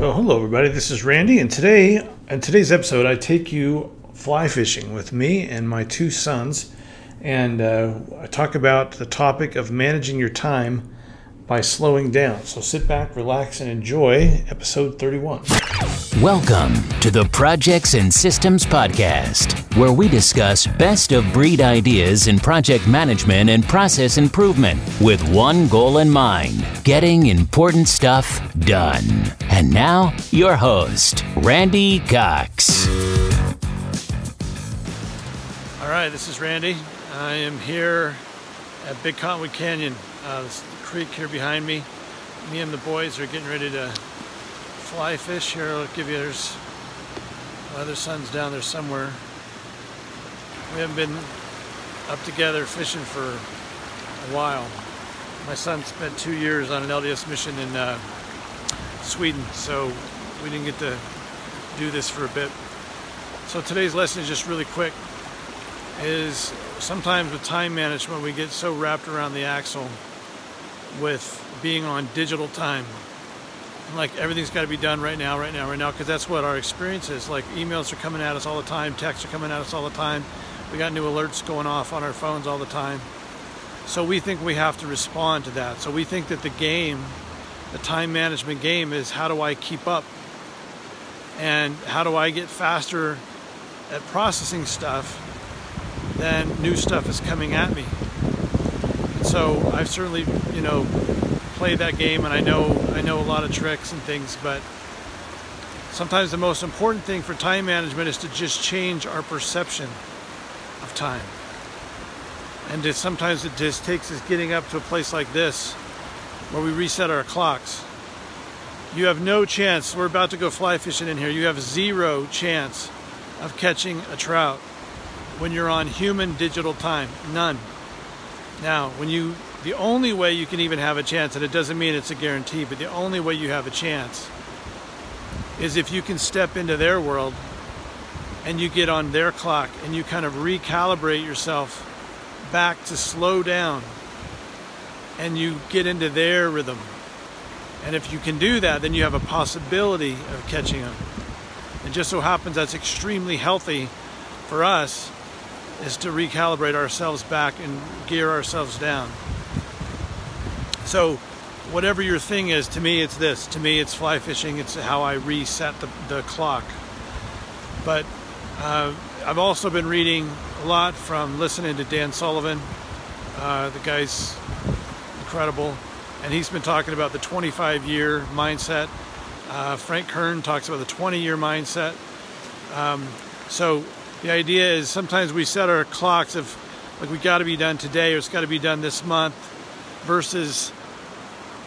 Well, hello everybody. This is Randy, and today, in today's episode, I take you fly fishing with me and my two sons, and uh, I talk about the topic of managing your time by slowing down. So sit back, relax, and enjoy episode 31. Welcome to the Projects and Systems Podcast, where we discuss best of breed ideas in project management and process improvement with one goal in mind getting important stuff done. And now, your host, Randy Cox. All right, this is Randy. I am here at Big Cottonwood Canyon. Uh, this creek here behind me. Me and the boys are getting ready to fly fish here. I'll give you there's other son's down there somewhere. We haven't been up together fishing for a while. My son spent two years on an LDS mission in uh, Sweden, so we didn't get to do this for a bit. So today's lesson is just really quick. Is sometimes with time management we get so wrapped around the axle with being on digital time. Like everything's got to be done right now, right now, right now, because that's what our experience is. Like emails are coming at us all the time, texts are coming at us all the time. We got new alerts going off on our phones all the time. So we think we have to respond to that. So we think that the game, the time management game, is how do I keep up? And how do I get faster at processing stuff than new stuff is coming at me? So I've certainly, you know, played that game, and I know I know a lot of tricks and things. But sometimes the most important thing for time management is to just change our perception of time. And it, sometimes it just takes us getting up to a place like this, where we reset our clocks. You have no chance. We're about to go fly fishing in here. You have zero chance of catching a trout when you're on human digital time. None. Now, when you, the only way you can even have a chance, and it doesn't mean it's a guarantee, but the only way you have a chance is if you can step into their world and you get on their clock and you kind of recalibrate yourself back to slow down and you get into their rhythm. And if you can do that, then you have a possibility of catching them. It just so happens that's extremely healthy for us is to recalibrate ourselves back and gear ourselves down. So, whatever your thing is, to me it's this. To me it's fly fishing. It's how I reset the, the clock. But uh, I've also been reading a lot from listening to Dan Sullivan. Uh, the guy's incredible. And he's been talking about the 25 year mindset. Uh, Frank Kern talks about the 20 year mindset. Um, so the idea is sometimes we set our clocks of like we got to be done today or it's got to be done this month versus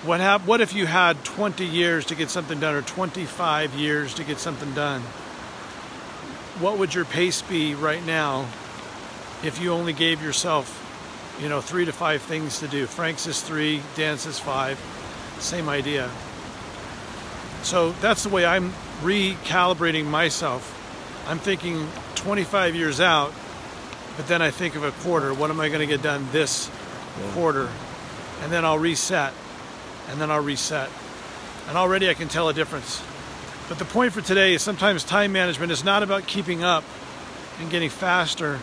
what hap- what if you had 20 years to get something done or 25 years to get something done? What would your pace be right now if you only gave yourself you know 3 to 5 things to do? Frank says 3 dan says 5 same idea. So that's the way i'm recalibrating myself. I'm thinking 25 years out, but then I think of a quarter. What am I going to get done this yeah. quarter? And then I'll reset, and then I'll reset. And already I can tell a difference. But the point for today is sometimes time management is not about keeping up and getting faster,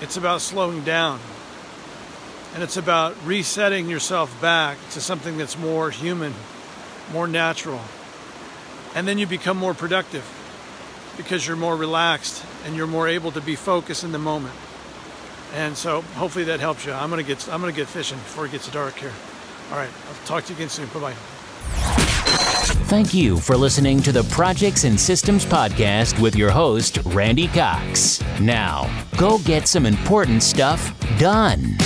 it's about slowing down. And it's about resetting yourself back to something that's more human, more natural. And then you become more productive because you're more relaxed and you're more able to be focused in the moment. And so hopefully that helps you. I'm gonna get I'm gonna get fishing before it gets dark here. All right, I'll talk to you again soon. Bye bye. Thank you for listening to the Projects and Systems Podcast with your host, Randy Cox. Now, go get some important stuff done.